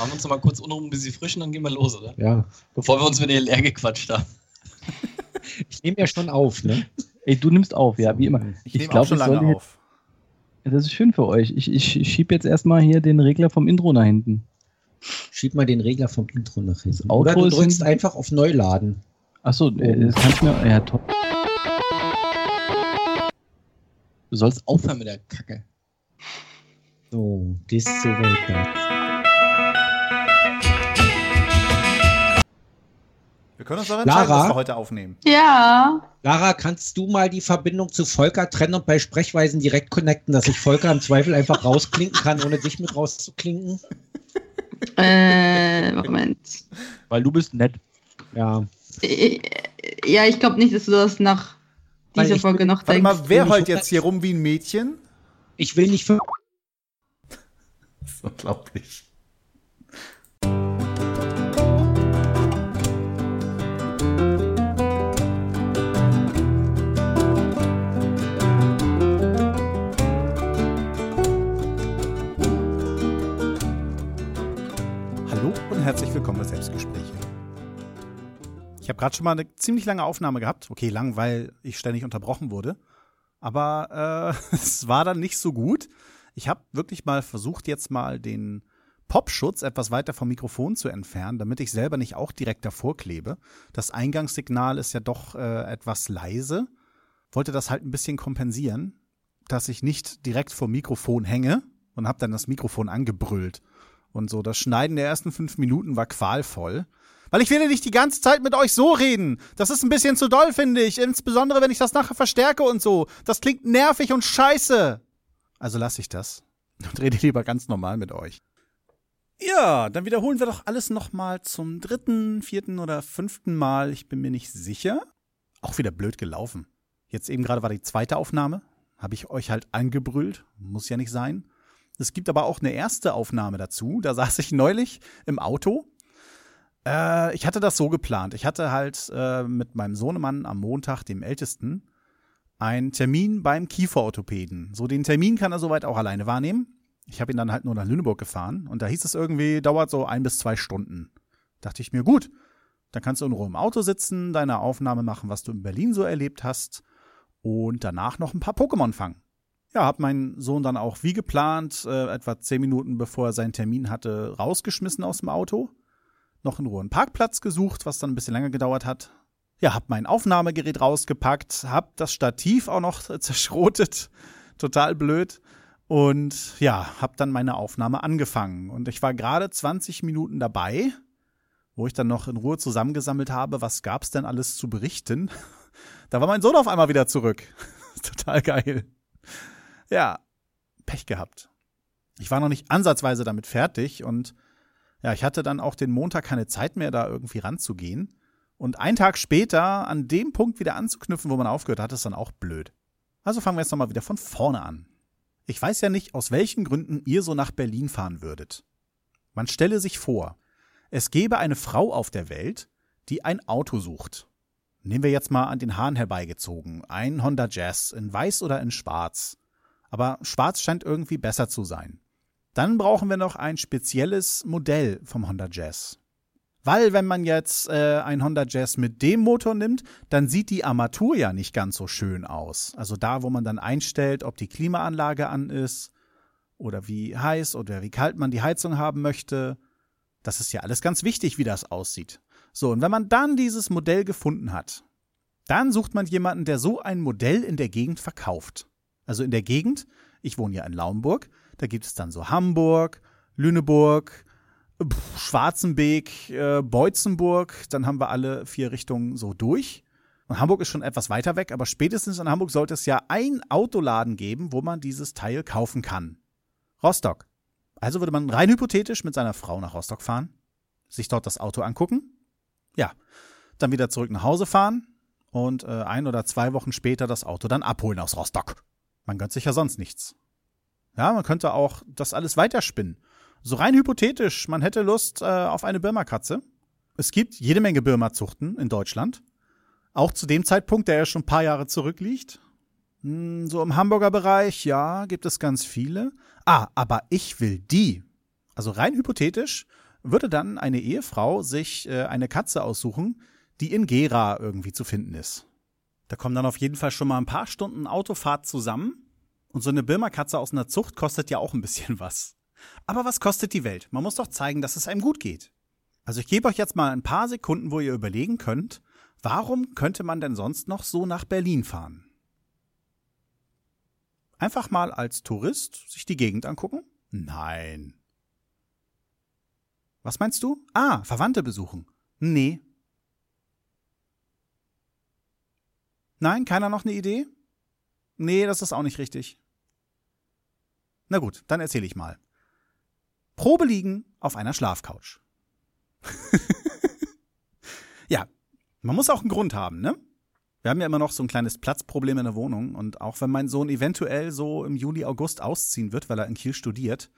Machen wir uns noch mal kurz unrum ein bisschen frisch und dann gehen wir los, oder? Ja. Bevor wir uns wieder leer gequatscht haben. Ich nehme ja schon auf, ne? Ey, du nimmst auf, ja, wie immer. Ich, nehme glaub, auch schon ich soll lange auf. Das ist schön für euch. Ich, ich, ich schiebe jetzt erstmal hier den Regler vom Intro nach hinten. Schieb mal den Regler vom Intro nach hinten. Oder du drückst einfach auf Neuladen. Achso, äh, das kann ich mir. Ja, toll. Du sollst aufhören mit der Kacke. So, bis zur Welt. Wir können uns doch entscheiden, Lara? was wir heute aufnehmen. Ja. Lara, kannst du mal die Verbindung zu Volker trennen und bei Sprechweisen direkt connecten, dass ich Volker im Zweifel einfach rausklinken kann, ohne dich mit rauszuklinken? Äh, Moment. Weil du bist nett. Ja. Äh, Ja, ich glaube nicht, dass du das nach dieser ich Folge noch Warte denkst. mal, wer heult jetzt hier rum wie ein Mädchen? Ich will nicht für. Das ist unglaublich. Herzlich willkommen bei Selbstgespräche. Ich habe gerade schon mal eine ziemlich lange Aufnahme gehabt. Okay, lang, weil ich ständig unterbrochen wurde. Aber äh, es war dann nicht so gut. Ich habe wirklich mal versucht, jetzt mal den Popschutz etwas weiter vom Mikrofon zu entfernen, damit ich selber nicht auch direkt davor klebe. Das Eingangssignal ist ja doch äh, etwas leise. Wollte das halt ein bisschen kompensieren, dass ich nicht direkt vor Mikrofon hänge und habe dann das Mikrofon angebrüllt. Und so, das Schneiden der ersten fünf Minuten war qualvoll. Weil ich will ja nicht die ganze Zeit mit euch so reden. Das ist ein bisschen zu doll, finde ich. Insbesondere, wenn ich das nachher verstärke und so. Das klingt nervig und scheiße. Also lasse ich das und rede lieber ganz normal mit euch. Ja, dann wiederholen wir doch alles nochmal zum dritten, vierten oder fünften Mal. Ich bin mir nicht sicher. Auch wieder blöd gelaufen. Jetzt eben gerade war die zweite Aufnahme. Habe ich euch halt angebrüllt. Muss ja nicht sein. Es gibt aber auch eine erste Aufnahme dazu. Da saß ich neulich im Auto. Äh, ich hatte das so geplant. Ich hatte halt äh, mit meinem Sohnemann am Montag, dem Ältesten, einen Termin beim Kieferorthopäden. So den Termin kann er soweit auch alleine wahrnehmen. Ich habe ihn dann halt nur nach Lüneburg gefahren und da hieß es irgendwie, dauert so ein bis zwei Stunden. Dachte ich mir, gut, dann kannst du in Ruhe im Auto sitzen, deine Aufnahme machen, was du in Berlin so erlebt hast und danach noch ein paar Pokémon fangen. Ja, hab meinen Sohn dann auch wie geplant, äh, etwa zehn Minuten bevor er seinen Termin hatte, rausgeschmissen aus dem Auto. Noch in Ruhe einen Parkplatz gesucht, was dann ein bisschen länger gedauert hat. Ja, hab mein Aufnahmegerät rausgepackt, hab das Stativ auch noch zerschrotet. Total blöd. Und ja, hab dann meine Aufnahme angefangen. Und ich war gerade 20 Minuten dabei, wo ich dann noch in Ruhe zusammengesammelt habe, was gab's denn alles zu berichten. Da war mein Sohn auf einmal wieder zurück. Total geil. Ja, Pech gehabt. Ich war noch nicht ansatzweise damit fertig und ja, ich hatte dann auch den Montag keine Zeit mehr, da irgendwie ranzugehen. Und einen Tag später an dem Punkt wieder anzuknüpfen, wo man aufgehört hat, ist dann auch blöd. Also fangen wir jetzt nochmal wieder von vorne an. Ich weiß ja nicht, aus welchen Gründen ihr so nach Berlin fahren würdet. Man stelle sich vor, es gäbe eine Frau auf der Welt, die ein Auto sucht. Nehmen wir jetzt mal an den Haaren herbeigezogen, ein Honda Jazz in weiß oder in schwarz. Aber schwarz scheint irgendwie besser zu sein. Dann brauchen wir noch ein spezielles Modell vom Honda Jazz. Weil wenn man jetzt äh, ein Honda Jazz mit dem Motor nimmt, dann sieht die Armatur ja nicht ganz so schön aus. Also da, wo man dann einstellt, ob die Klimaanlage an ist oder wie heiß oder wie kalt man die Heizung haben möchte. Das ist ja alles ganz wichtig, wie das aussieht. So, und wenn man dann dieses Modell gefunden hat, dann sucht man jemanden, der so ein Modell in der Gegend verkauft. Also in der Gegend, ich wohne ja in Laumburg, da gibt es dann so Hamburg, Lüneburg, Schwarzenbeek, äh, Beutzenburg, dann haben wir alle vier Richtungen so durch. Und Hamburg ist schon etwas weiter weg, aber spätestens in Hamburg sollte es ja ein Autoladen geben, wo man dieses Teil kaufen kann. Rostock. Also würde man rein hypothetisch mit seiner Frau nach Rostock fahren, sich dort das Auto angucken, ja, dann wieder zurück nach Hause fahren und äh, ein oder zwei Wochen später das Auto dann abholen aus Rostock. Man gönnt sich ja sonst nichts. Ja, man könnte auch das alles weiterspinnen. So rein hypothetisch, man hätte Lust äh, auf eine Birma-Katze. Es gibt jede Menge Birma-Zuchten in Deutschland. Auch zu dem Zeitpunkt, der ja schon ein paar Jahre zurückliegt. Hm, so im Hamburger Bereich, ja, gibt es ganz viele. Ah, aber ich will die. Also rein hypothetisch würde dann eine Ehefrau sich äh, eine Katze aussuchen, die in Gera irgendwie zu finden ist. Da kommen dann auf jeden Fall schon mal ein paar Stunden Autofahrt zusammen. Und so eine Birma-Katze aus einer Zucht kostet ja auch ein bisschen was. Aber was kostet die Welt? Man muss doch zeigen, dass es einem gut geht. Also ich gebe euch jetzt mal ein paar Sekunden, wo ihr überlegen könnt, warum könnte man denn sonst noch so nach Berlin fahren? Einfach mal als Tourist sich die Gegend angucken? Nein. Was meinst du? Ah, Verwandte besuchen. Nee. Nein, keiner noch eine Idee? Nee, das ist auch nicht richtig. Na gut, dann erzähle ich mal. Probe liegen auf einer Schlafcouch. ja, man muss auch einen Grund haben, ne? Wir haben ja immer noch so ein kleines Platzproblem in der Wohnung und auch wenn mein Sohn eventuell so im Juli, August ausziehen wird, weil er in Kiel studiert,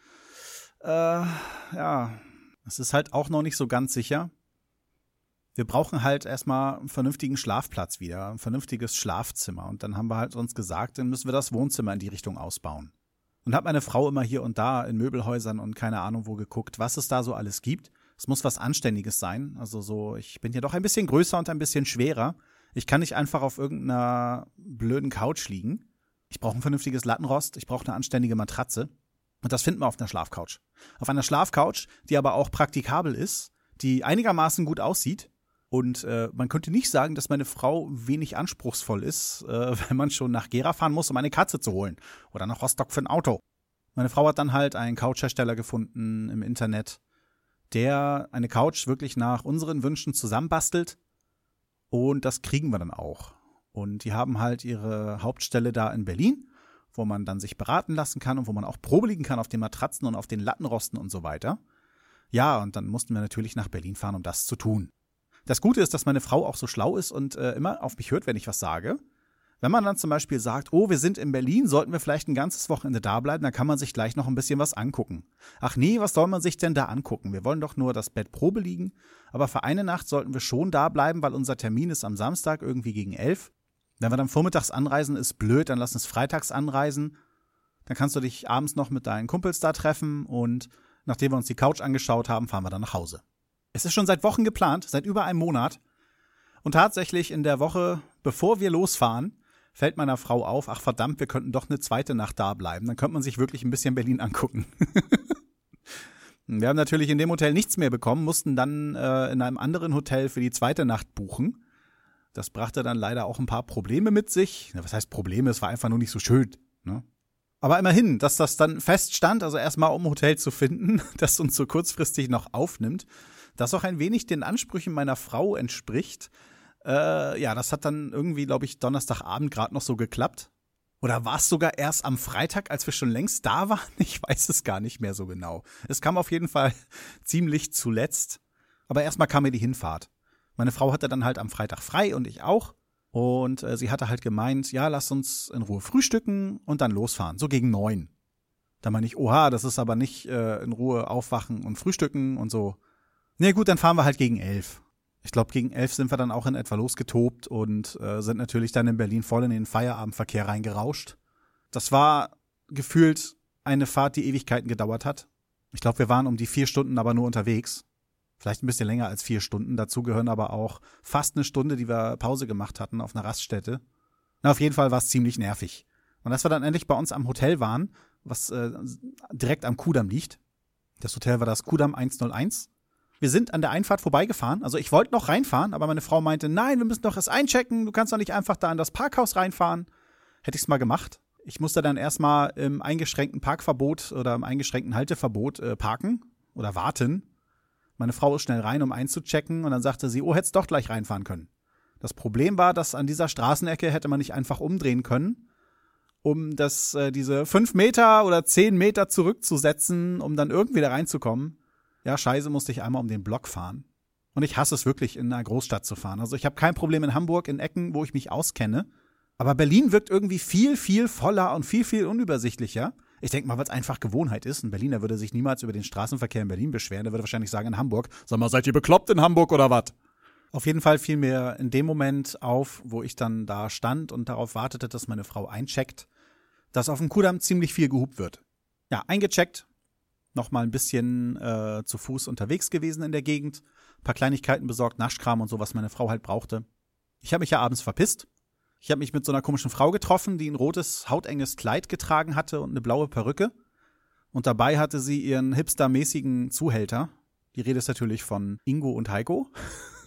äh, ja, es ist halt auch noch nicht so ganz sicher. Wir brauchen halt erstmal einen vernünftigen Schlafplatz wieder, ein vernünftiges Schlafzimmer und dann haben wir halt uns gesagt, dann müssen wir das Wohnzimmer in die Richtung ausbauen. Und habe meine Frau immer hier und da in Möbelhäusern und keine Ahnung wo geguckt, was es da so alles gibt. Es muss was Anständiges sein. Also so, ich bin ja doch ein bisschen größer und ein bisschen schwerer. Ich kann nicht einfach auf irgendeiner blöden Couch liegen. Ich brauche ein vernünftiges Lattenrost, ich brauche eine anständige Matratze. Und das finden wir auf einer Schlafcouch. Auf einer Schlafcouch, die aber auch praktikabel ist, die einigermaßen gut aussieht. Und äh, man könnte nicht sagen, dass meine Frau wenig anspruchsvoll ist, äh, wenn man schon nach Gera fahren muss, um eine Katze zu holen. Oder nach Rostock für ein Auto. Meine Frau hat dann halt einen Couchhersteller gefunden im Internet, der eine Couch wirklich nach unseren Wünschen zusammenbastelt und das kriegen wir dann auch. Und die haben halt ihre Hauptstelle da in Berlin, wo man dann sich beraten lassen kann und wo man auch Probe liegen kann auf den Matratzen und auf den Lattenrosten und so weiter. Ja, und dann mussten wir natürlich nach Berlin fahren, um das zu tun. Das Gute ist, dass meine Frau auch so schlau ist und äh, immer auf mich hört, wenn ich was sage. Wenn man dann zum Beispiel sagt, oh, wir sind in Berlin, sollten wir vielleicht ein ganzes Wochenende da bleiben, dann kann man sich gleich noch ein bisschen was angucken. Ach nee, was soll man sich denn da angucken? Wir wollen doch nur das Bett Probe liegen, aber für eine Nacht sollten wir schon da bleiben, weil unser Termin ist am Samstag irgendwie gegen elf. Wenn wir dann vormittags anreisen, ist blöd, dann lass uns freitags anreisen. Dann kannst du dich abends noch mit deinen Kumpels da treffen und nachdem wir uns die Couch angeschaut haben, fahren wir dann nach Hause. Es ist schon seit Wochen geplant, seit über einem Monat. Und tatsächlich in der Woche, bevor wir losfahren, fällt meiner Frau auf, ach verdammt, wir könnten doch eine zweite Nacht da bleiben. Dann könnte man sich wirklich ein bisschen Berlin angucken. wir haben natürlich in dem Hotel nichts mehr bekommen, mussten dann äh, in einem anderen Hotel für die zweite Nacht buchen. Das brachte dann leider auch ein paar Probleme mit sich. was heißt Probleme? Es war einfach nur nicht so schön. Ne? Aber immerhin, dass das dann feststand, also erstmal um ein Hotel zu finden, das uns so kurzfristig noch aufnimmt, das auch ein wenig den Ansprüchen meiner Frau entspricht, äh, ja, das hat dann irgendwie, glaube ich, Donnerstagabend gerade noch so geklappt. Oder war es sogar erst am Freitag, als wir schon längst da waren? Ich weiß es gar nicht mehr so genau. Es kam auf jeden Fall ziemlich zuletzt. Aber erstmal kam mir die Hinfahrt. Meine Frau hatte dann halt am Freitag frei und ich auch. Und äh, sie hatte halt gemeint, ja, lass uns in Ruhe frühstücken und dann losfahren, so gegen neun. Da meine ich, oha, das ist aber nicht äh, in Ruhe aufwachen und frühstücken und so. Nee, gut, dann fahren wir halt gegen elf. Ich glaube, gegen elf sind wir dann auch in etwa losgetobt und äh, sind natürlich dann in Berlin voll in den Feierabendverkehr reingerauscht. Das war gefühlt eine Fahrt, die Ewigkeiten gedauert hat. Ich glaube, wir waren um die vier Stunden aber nur unterwegs. Vielleicht ein bisschen länger als vier Stunden. Dazu gehören aber auch fast eine Stunde, die wir Pause gemacht hatten auf einer Raststätte. Na, auf jeden Fall war es ziemlich nervig. Und als wir dann endlich bei uns am Hotel waren, was äh, direkt am Kudamm liegt, das Hotel war das Kudamm 101, wir sind an der Einfahrt vorbeigefahren. Also ich wollte noch reinfahren, aber meine Frau meinte, nein, wir müssen doch erst einchecken. Du kannst doch nicht einfach da in das Parkhaus reinfahren. Hätte ich es mal gemacht. Ich musste dann erstmal im eingeschränkten Parkverbot oder im eingeschränkten Halteverbot äh, parken oder warten. Meine Frau ist schnell rein, um einzuchecken und dann sagte sie, oh, hättest doch gleich reinfahren können. Das Problem war, dass an dieser Straßenecke hätte man nicht einfach umdrehen können, um das, äh, diese fünf Meter oder zehn Meter zurückzusetzen, um dann irgendwie da reinzukommen. Ja, scheiße, musste ich einmal um den Block fahren. Und ich hasse es wirklich, in einer Großstadt zu fahren. Also ich habe kein Problem in Hamburg, in Ecken, wo ich mich auskenne. Aber Berlin wirkt irgendwie viel, viel voller und viel, viel unübersichtlicher. Ich denke mal, weil es einfach Gewohnheit ist. Ein Berliner würde sich niemals über den Straßenverkehr in Berlin beschweren. Der würde wahrscheinlich sagen in Hamburg, sag mal, seid ihr bekloppt in Hamburg oder was? Auf jeden Fall fiel mir in dem Moment auf, wo ich dann da stand und darauf wartete, dass meine Frau eincheckt, dass auf dem Kudamm ziemlich viel gehupt wird. Ja, eingecheckt, noch mal ein bisschen äh, zu Fuß unterwegs gewesen in der Gegend, paar Kleinigkeiten besorgt, Naschkram und so, was meine Frau halt brauchte. Ich habe mich ja abends verpisst. Ich habe mich mit so einer komischen Frau getroffen, die ein rotes, hautenges Kleid getragen hatte und eine blaue Perücke. Und dabei hatte sie ihren hipstermäßigen Zuhälter. Die Rede ist natürlich von Ingo und Heiko.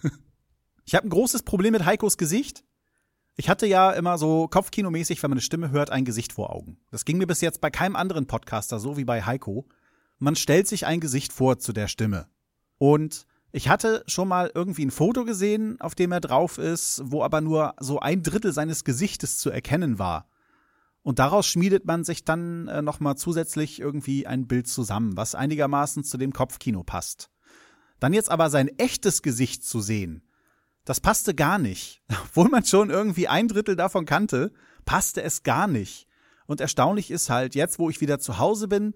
ich habe ein großes Problem mit Heikos Gesicht. Ich hatte ja immer so Kopfkinomäßig, wenn man eine Stimme hört, ein Gesicht vor Augen. Das ging mir bis jetzt bei keinem anderen Podcaster so wie bei Heiko. Man stellt sich ein Gesicht vor zu der Stimme. Und ich hatte schon mal irgendwie ein Foto gesehen, auf dem er drauf ist, wo aber nur so ein Drittel seines Gesichtes zu erkennen war. Und daraus schmiedet man sich dann äh, noch mal zusätzlich irgendwie ein Bild zusammen, was einigermaßen zu dem Kopfkino passt. Dann jetzt aber sein echtes Gesicht zu sehen, das passte gar nicht. Obwohl man schon irgendwie ein Drittel davon kannte, passte es gar nicht. Und erstaunlich ist halt, jetzt wo ich wieder zu Hause bin,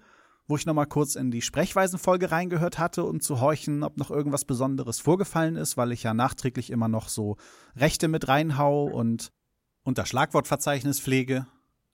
wo ich nochmal kurz in die Sprechweisenfolge reingehört hatte, um zu horchen, ob noch irgendwas Besonderes vorgefallen ist, weil ich ja nachträglich immer noch so Rechte mit reinhau und unter Schlagwortverzeichnis pflege,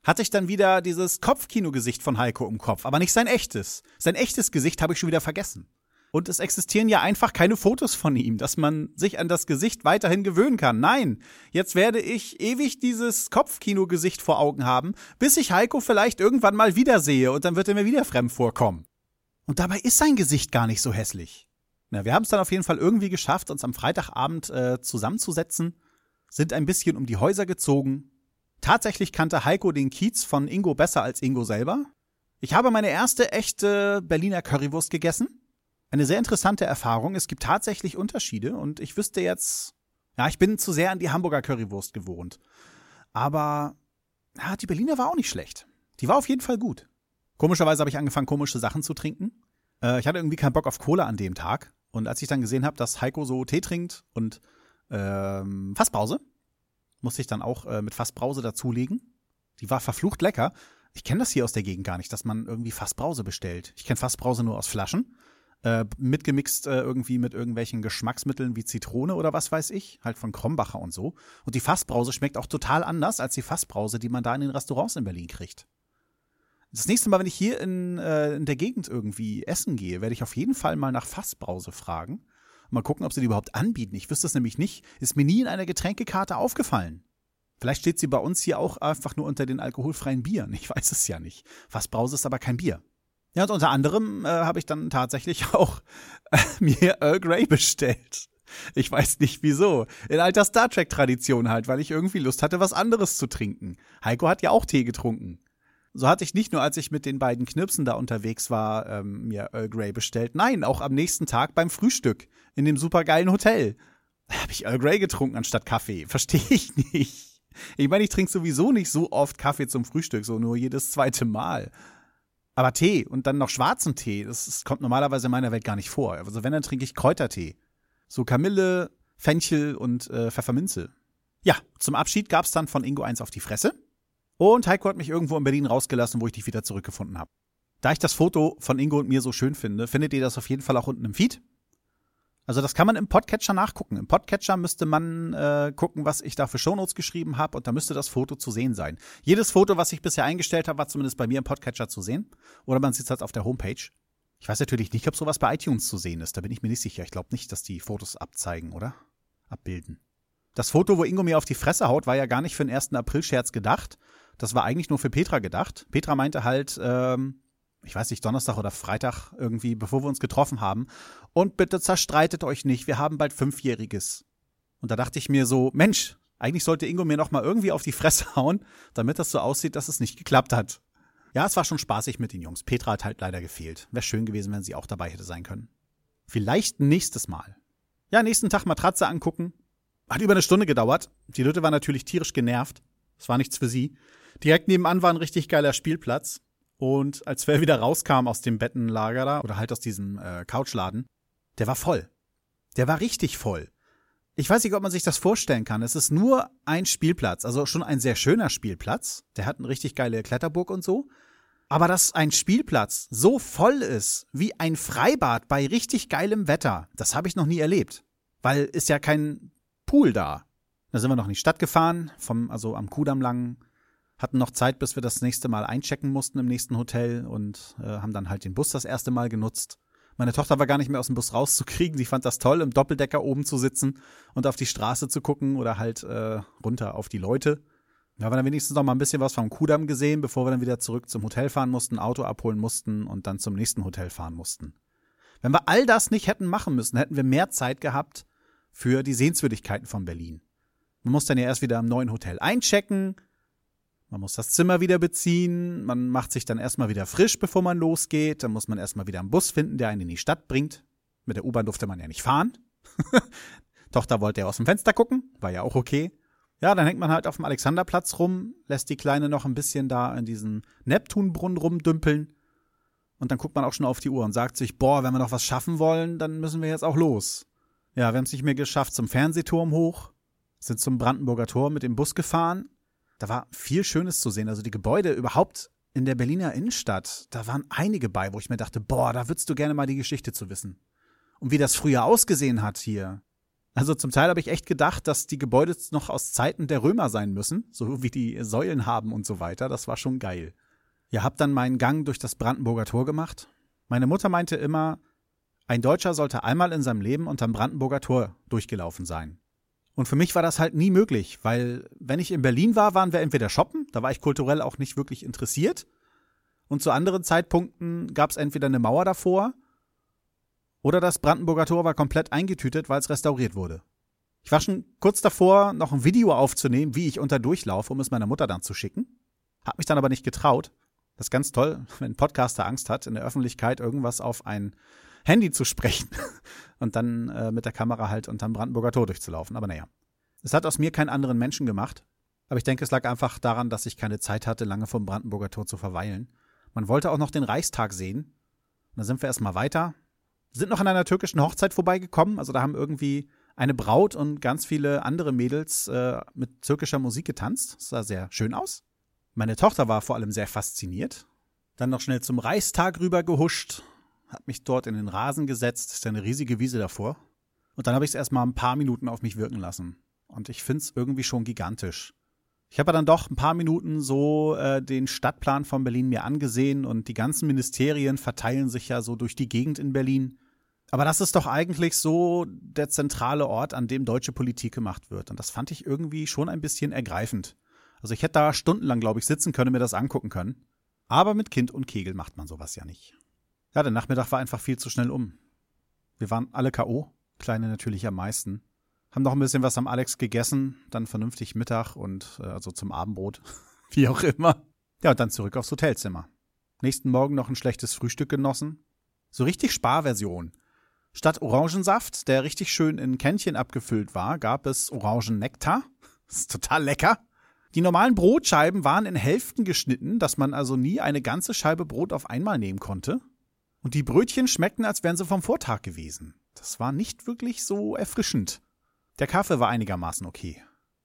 hatte ich dann wieder dieses Kopfkinogesicht von Heiko im Kopf, aber nicht sein echtes. Sein echtes Gesicht habe ich schon wieder vergessen. Und es existieren ja einfach keine Fotos von ihm, dass man sich an das Gesicht weiterhin gewöhnen kann. Nein, jetzt werde ich ewig dieses Kopfkino-Gesicht vor Augen haben, bis ich Heiko vielleicht irgendwann mal wiedersehe und dann wird er mir wieder fremd vorkommen. Und dabei ist sein Gesicht gar nicht so hässlich. Na, wir haben es dann auf jeden Fall irgendwie geschafft, uns am Freitagabend äh, zusammenzusetzen, sind ein bisschen um die Häuser gezogen. Tatsächlich kannte Heiko den Kiez von Ingo besser als Ingo selber. Ich habe meine erste echte Berliner Currywurst gegessen eine sehr interessante Erfahrung. Es gibt tatsächlich Unterschiede und ich wüsste jetzt, ja, ich bin zu sehr an die Hamburger Currywurst gewohnt. Aber ja, die Berliner war auch nicht schlecht. Die war auf jeden Fall gut. Komischerweise habe ich angefangen, komische Sachen zu trinken. Äh, ich hatte irgendwie keinen Bock auf Cola an dem Tag. Und als ich dann gesehen habe, dass Heiko so Tee trinkt und ähm, Fassbrause, musste ich dann auch äh, mit Fassbrause dazulegen. Die war verflucht lecker. Ich kenne das hier aus der Gegend gar nicht, dass man irgendwie Fassbrause bestellt. Ich kenne Fassbrause nur aus Flaschen äh, mitgemixt äh, irgendwie mit irgendwelchen Geschmacksmitteln wie Zitrone oder was weiß ich, halt von Krombacher und so. Und die Fassbrause schmeckt auch total anders als die Fassbrause, die man da in den Restaurants in Berlin kriegt. Das nächste Mal, wenn ich hier in, äh, in der Gegend irgendwie essen gehe, werde ich auf jeden Fall mal nach Fassbrause fragen. Mal gucken, ob sie die überhaupt anbieten. Ich wüsste es nämlich nicht. Ist mir nie in einer Getränkekarte aufgefallen. Vielleicht steht sie bei uns hier auch einfach nur unter den alkoholfreien Bieren. Ich weiß es ja nicht. Fassbrause ist aber kein Bier. Ja, und unter anderem äh, habe ich dann tatsächlich auch äh, mir Earl Grey bestellt. Ich weiß nicht wieso. In alter Star Trek-Tradition halt, weil ich irgendwie Lust hatte, was anderes zu trinken. Heiko hat ja auch Tee getrunken. So hatte ich nicht nur, als ich mit den beiden Knirpsen da unterwegs war, ähm, mir Earl Grey bestellt. Nein, auch am nächsten Tag beim Frühstück in dem supergeilen Hotel. Habe ich Earl Grey getrunken anstatt Kaffee. Verstehe ich nicht. Ich meine, ich trinke sowieso nicht so oft Kaffee zum Frühstück, so nur jedes zweite Mal. Aber Tee und dann noch schwarzen Tee, das, das kommt normalerweise in meiner Welt gar nicht vor. Also wenn, dann trinke ich Kräutertee. So Kamille, Fenchel und äh, Pfefferminze. Ja, zum Abschied gab's dann von Ingo eins auf die Fresse. Und Heiko hat mich irgendwo in Berlin rausgelassen, wo ich dich wieder zurückgefunden habe. Da ich das Foto von Ingo und mir so schön finde, findet ihr das auf jeden Fall auch unten im Feed. Also das kann man im Podcatcher nachgucken. Im Podcatcher müsste man äh, gucken, was ich da für Shownotes geschrieben habe und da müsste das Foto zu sehen sein. Jedes Foto, was ich bisher eingestellt habe, war zumindest bei mir im Podcatcher zu sehen. Oder man sieht es halt auf der Homepage. Ich weiß natürlich nicht, ob sowas bei iTunes zu sehen ist. Da bin ich mir nicht sicher. Ich glaube nicht, dass die Fotos abzeigen, oder? Abbilden. Das Foto, wo Ingo mir auf die Fresse haut, war ja gar nicht für den 1. April-Scherz gedacht. Das war eigentlich nur für Petra gedacht. Petra meinte halt, ähm, ich weiß nicht, Donnerstag oder Freitag irgendwie, bevor wir uns getroffen haben. Und bitte zerstreitet euch nicht, wir haben bald Fünfjähriges. Und da dachte ich mir so, Mensch, eigentlich sollte Ingo mir noch mal irgendwie auf die Fresse hauen, damit das so aussieht, dass es nicht geklappt hat. Ja, es war schon spaßig mit den Jungs. Petra hat halt leider gefehlt. Wäre schön gewesen, wenn sie auch dabei hätte sein können. Vielleicht nächstes Mal. Ja, nächsten Tag Matratze angucken. Hat über eine Stunde gedauert. Die Leute war natürlich tierisch genervt. Es war nichts für sie. Direkt nebenan war ein richtig geiler Spielplatz. Und als Wer wieder rauskam aus dem Bettenlager da, oder halt aus diesem äh, Couchladen, der war voll. Der war richtig voll. Ich weiß nicht, ob man sich das vorstellen kann. Es ist nur ein Spielplatz, also schon ein sehr schöner Spielplatz. Der hat eine richtig geile Kletterburg und so. Aber dass ein Spielplatz so voll ist wie ein Freibad bei richtig geilem Wetter, das habe ich noch nie erlebt. Weil ist ja kein Pool da. Da sind wir noch in die Stadt gefahren, vom, also am Kudamm lang hatten noch Zeit, bis wir das nächste Mal einchecken mussten im nächsten Hotel und äh, haben dann halt den Bus das erste Mal genutzt. Meine Tochter war gar nicht mehr aus dem Bus rauszukriegen. Sie fand das toll, im Doppeldecker oben zu sitzen und auf die Straße zu gucken oder halt äh, runter auf die Leute. Wir haben dann wenigstens noch mal ein bisschen was vom Kudamm gesehen, bevor wir dann wieder zurück zum Hotel fahren mussten, Auto abholen mussten und dann zum nächsten Hotel fahren mussten. Wenn wir all das nicht hätten machen müssen, hätten wir mehr Zeit gehabt für die Sehenswürdigkeiten von Berlin. Man muss dann ja erst wieder im neuen Hotel einchecken, man muss das Zimmer wieder beziehen, man macht sich dann erstmal wieder frisch, bevor man losgeht, dann muss man erstmal wieder einen Bus finden, der einen in die Stadt bringt. Mit der U-Bahn durfte man ja nicht fahren. Tochter wollte ja aus dem Fenster gucken, war ja auch okay. Ja, dann hängt man halt auf dem Alexanderplatz rum, lässt die Kleine noch ein bisschen da in diesen Neptunbrunnen rumdümpeln. Und dann guckt man auch schon auf die Uhr und sagt sich, boah, wenn wir noch was schaffen wollen, dann müssen wir jetzt auch los. Ja, wir haben es nicht mehr geschafft zum Fernsehturm hoch, sind zum Brandenburger Tor mit dem Bus gefahren. Da war viel Schönes zu sehen. Also die Gebäude überhaupt in der Berliner Innenstadt, da waren einige bei, wo ich mir dachte, boah, da würdest du gerne mal die Geschichte zu wissen. Und wie das früher ausgesehen hat hier. Also zum Teil habe ich echt gedacht, dass die Gebäude noch aus Zeiten der Römer sein müssen, so wie die Säulen haben und so weiter. Das war schon geil. Ja, hab dann meinen Gang durch das Brandenburger Tor gemacht. Meine Mutter meinte immer, ein Deutscher sollte einmal in seinem Leben unterm Brandenburger Tor durchgelaufen sein. Und für mich war das halt nie möglich, weil wenn ich in Berlin war, waren wir entweder shoppen, da war ich kulturell auch nicht wirklich interessiert, und zu anderen Zeitpunkten gab es entweder eine Mauer davor oder das Brandenburger Tor war komplett eingetütet, weil es restauriert wurde. Ich war schon kurz davor, noch ein Video aufzunehmen, wie ich unter durchlaufe, um es meiner Mutter dann zu schicken. Hab mich dann aber nicht getraut. Das ist ganz toll, wenn ein Podcaster Angst hat, in der Öffentlichkeit irgendwas auf ein Handy zu sprechen und dann äh, mit der Kamera halt unterm Brandenburger Tor durchzulaufen. Aber naja, es hat aus mir keinen anderen Menschen gemacht. Aber ich denke, es lag einfach daran, dass ich keine Zeit hatte, lange vom Brandenburger Tor zu verweilen. Man wollte auch noch den Reichstag sehen. Und dann sind wir erstmal weiter. Sind noch an einer türkischen Hochzeit vorbeigekommen. Also da haben irgendwie eine Braut und ganz viele andere Mädels äh, mit türkischer Musik getanzt. Das sah sehr schön aus. Meine Tochter war vor allem sehr fasziniert. Dann noch schnell zum Reichstag rüber gehuscht, hab mich dort in den Rasen gesetzt, ist eine riesige Wiese davor. Und dann habe ich es erstmal ein paar Minuten auf mich wirken lassen. Und ich finde es irgendwie schon gigantisch. Ich habe dann doch ein paar Minuten so äh, den Stadtplan von Berlin mir angesehen und die ganzen Ministerien verteilen sich ja so durch die Gegend in Berlin. Aber das ist doch eigentlich so der zentrale Ort, an dem deutsche Politik gemacht wird. Und das fand ich irgendwie schon ein bisschen ergreifend. Also ich hätte da stundenlang, glaube ich, sitzen können, mir das angucken können. Aber mit Kind und Kegel macht man sowas ja nicht. Ja, der Nachmittag war einfach viel zu schnell um. Wir waren alle K.O., Kleine natürlich am meisten. Haben noch ein bisschen was am Alex gegessen, dann vernünftig Mittag und äh, also zum Abendbrot, wie auch immer. Ja, und dann zurück aufs Hotelzimmer. Nächsten Morgen noch ein schlechtes Frühstück genossen. So richtig Sparversion. Statt Orangensaft, der richtig schön in Kännchen abgefüllt war, gab es Orangennektar. Ist total lecker. Die normalen Brotscheiben waren in Hälften geschnitten, dass man also nie eine ganze Scheibe Brot auf einmal nehmen konnte. Und die Brötchen schmeckten, als wären sie vom Vortag gewesen. Das war nicht wirklich so erfrischend. Der Kaffee war einigermaßen okay.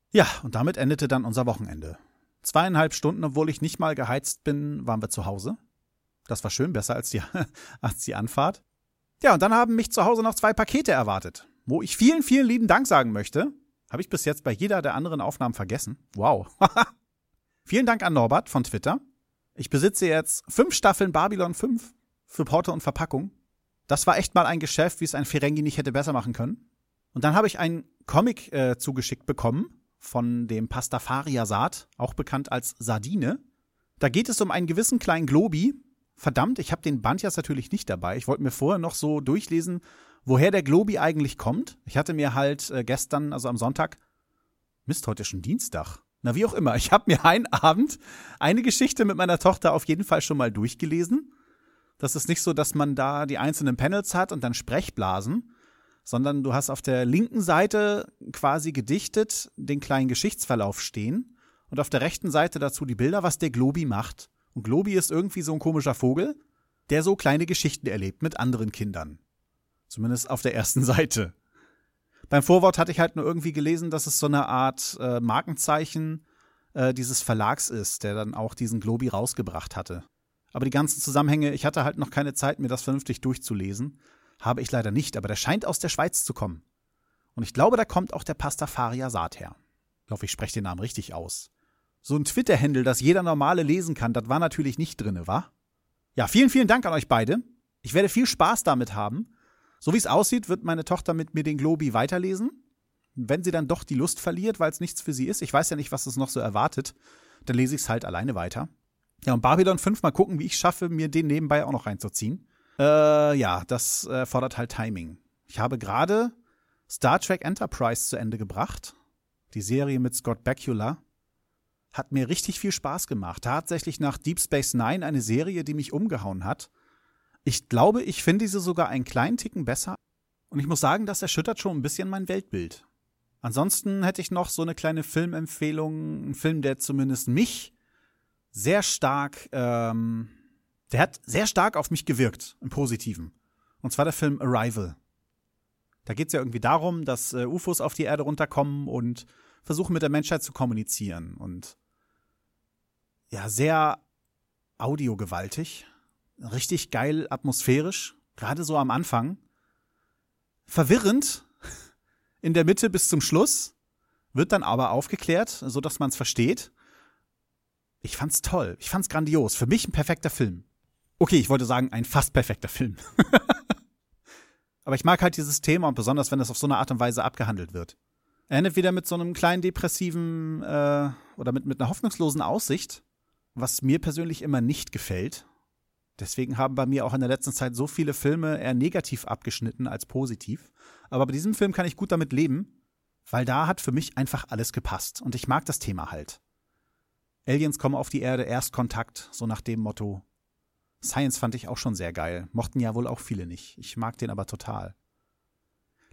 Ja, und damit endete dann unser Wochenende. Zweieinhalb Stunden, obwohl ich nicht mal geheizt bin, waren wir zu Hause. Das war schön, besser als die, als die Anfahrt. Ja, und dann haben mich zu Hause noch zwei Pakete erwartet, wo ich vielen, vielen lieben Dank sagen möchte. Habe ich bis jetzt bei jeder der anderen Aufnahmen vergessen. Wow. vielen Dank an Norbert von Twitter. Ich besitze jetzt fünf Staffeln Babylon 5 für Porto und Verpackung. Das war echt mal ein Geschäft, wie es ein Ferengi nicht hätte besser machen können. Und dann habe ich einen Comic äh, zugeschickt bekommen von dem Pastafaria Saat, auch bekannt als Sardine. Da geht es um einen gewissen kleinen Globi. Verdammt, ich habe den Band jetzt natürlich nicht dabei. Ich wollte mir vorher noch so durchlesen, woher der Globi eigentlich kommt. Ich hatte mir halt äh, gestern, also am Sonntag, Mist, heute ist schon Dienstag. Na, wie auch immer. Ich habe mir einen Abend eine Geschichte mit meiner Tochter auf jeden Fall schon mal durchgelesen. Das ist nicht so, dass man da die einzelnen Panels hat und dann Sprechblasen, sondern du hast auf der linken Seite quasi gedichtet den kleinen Geschichtsverlauf stehen und auf der rechten Seite dazu die Bilder, was der Globi macht. Und Globi ist irgendwie so ein komischer Vogel, der so kleine Geschichten erlebt mit anderen Kindern. Zumindest auf der ersten Seite. Beim Vorwort hatte ich halt nur irgendwie gelesen, dass es so eine Art äh, Markenzeichen äh, dieses Verlags ist, der dann auch diesen Globi rausgebracht hatte. Aber die ganzen Zusammenhänge, ich hatte halt noch keine Zeit, mir das vernünftig durchzulesen. Habe ich leider nicht, aber der scheint aus der Schweiz zu kommen. Und ich glaube, da kommt auch der Pastafaria Saat her. Ich hoffe, ich spreche den Namen richtig aus. So ein Twitter-Handle, das jeder Normale lesen kann, das war natürlich nicht drinne, wa? Ja, vielen, vielen Dank an euch beide. Ich werde viel Spaß damit haben. So wie es aussieht, wird meine Tochter mit mir den Globi weiterlesen. Wenn sie dann doch die Lust verliert, weil es nichts für sie ist, ich weiß ja nicht, was es noch so erwartet, dann lese ich es halt alleine weiter. Ja, und Babylon 5 mal gucken, wie ich schaffe, mir den nebenbei auch noch reinzuziehen. Äh, ja, das äh, fordert halt Timing. Ich habe gerade Star Trek Enterprise zu Ende gebracht. Die Serie mit Scott Bakula. Hat mir richtig viel Spaß gemacht. Tatsächlich nach Deep Space Nine eine Serie, die mich umgehauen hat. Ich glaube, ich finde sie sogar einen kleinen Ticken besser. Und ich muss sagen, das erschüttert schon ein bisschen mein Weltbild. Ansonsten hätte ich noch so eine kleine Filmempfehlung, ein Film, der zumindest mich sehr stark, ähm, der hat sehr stark auf mich gewirkt, im Positiven. Und zwar der Film Arrival. Da geht es ja irgendwie darum, dass äh, UFOs auf die Erde runterkommen und versuchen mit der Menschheit zu kommunizieren. Und ja, sehr audiogewaltig, richtig geil atmosphärisch, gerade so am Anfang. Verwirrend in der Mitte bis zum Schluss, wird dann aber aufgeklärt, so dass man es versteht. Ich fand's toll, ich fand's grandios. Für mich ein perfekter Film. Okay, ich wollte sagen, ein fast perfekter Film. aber ich mag halt dieses Thema und besonders, wenn es auf so eine Art und Weise abgehandelt wird. Er endet wieder mit so einem kleinen depressiven äh, oder mit, mit einer hoffnungslosen Aussicht, was mir persönlich immer nicht gefällt. Deswegen haben bei mir auch in der letzten Zeit so viele Filme eher negativ abgeschnitten als positiv. Aber bei diesem Film kann ich gut damit leben, weil da hat für mich einfach alles gepasst. Und ich mag das Thema halt. Aliens kommen auf die Erde, Erstkontakt, so nach dem Motto. Science fand ich auch schon sehr geil. Mochten ja wohl auch viele nicht. Ich mag den aber total.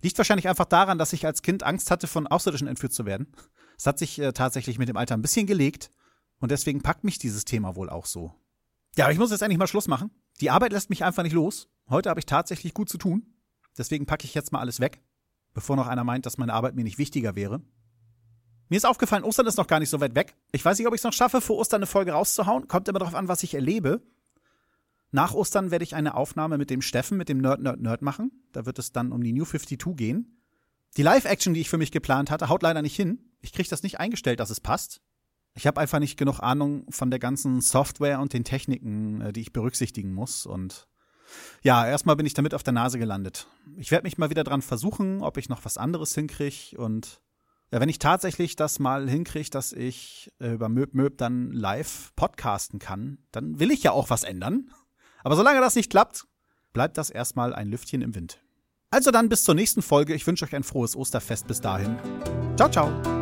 Liegt wahrscheinlich einfach daran, dass ich als Kind Angst hatte, von Außerirdischen entführt zu werden. Es hat sich äh, tatsächlich mit dem Alter ein bisschen gelegt. Und deswegen packt mich dieses Thema wohl auch so. Ja, aber ich muss jetzt endlich mal Schluss machen. Die Arbeit lässt mich einfach nicht los. Heute habe ich tatsächlich gut zu tun. Deswegen packe ich jetzt mal alles weg, bevor noch einer meint, dass meine Arbeit mir nicht wichtiger wäre. Mir ist aufgefallen, Ostern ist noch gar nicht so weit weg. Ich weiß nicht, ob ich es noch schaffe, vor Ostern eine Folge rauszuhauen. Kommt immer darauf an, was ich erlebe. Nach Ostern werde ich eine Aufnahme mit dem Steffen, mit dem Nerd Nerd Nerd machen. Da wird es dann um die New 52 gehen. Die Live-Action, die ich für mich geplant hatte, haut leider nicht hin. Ich kriege das nicht eingestellt, dass es passt. Ich habe einfach nicht genug Ahnung von der ganzen Software und den Techniken, äh, die ich berücksichtigen muss. Und ja, erstmal bin ich damit auf der Nase gelandet. Ich werde mich mal wieder dran versuchen, ob ich noch was anderes hinkriege. Und ja, wenn ich tatsächlich das mal hinkriege, dass ich äh, über Möb Möb dann live podcasten kann, dann will ich ja auch was ändern. Aber solange das nicht klappt, bleibt das erstmal ein Lüftchen im Wind. Also dann bis zur nächsten Folge. Ich wünsche euch ein frohes Osterfest bis dahin. Ciao, ciao.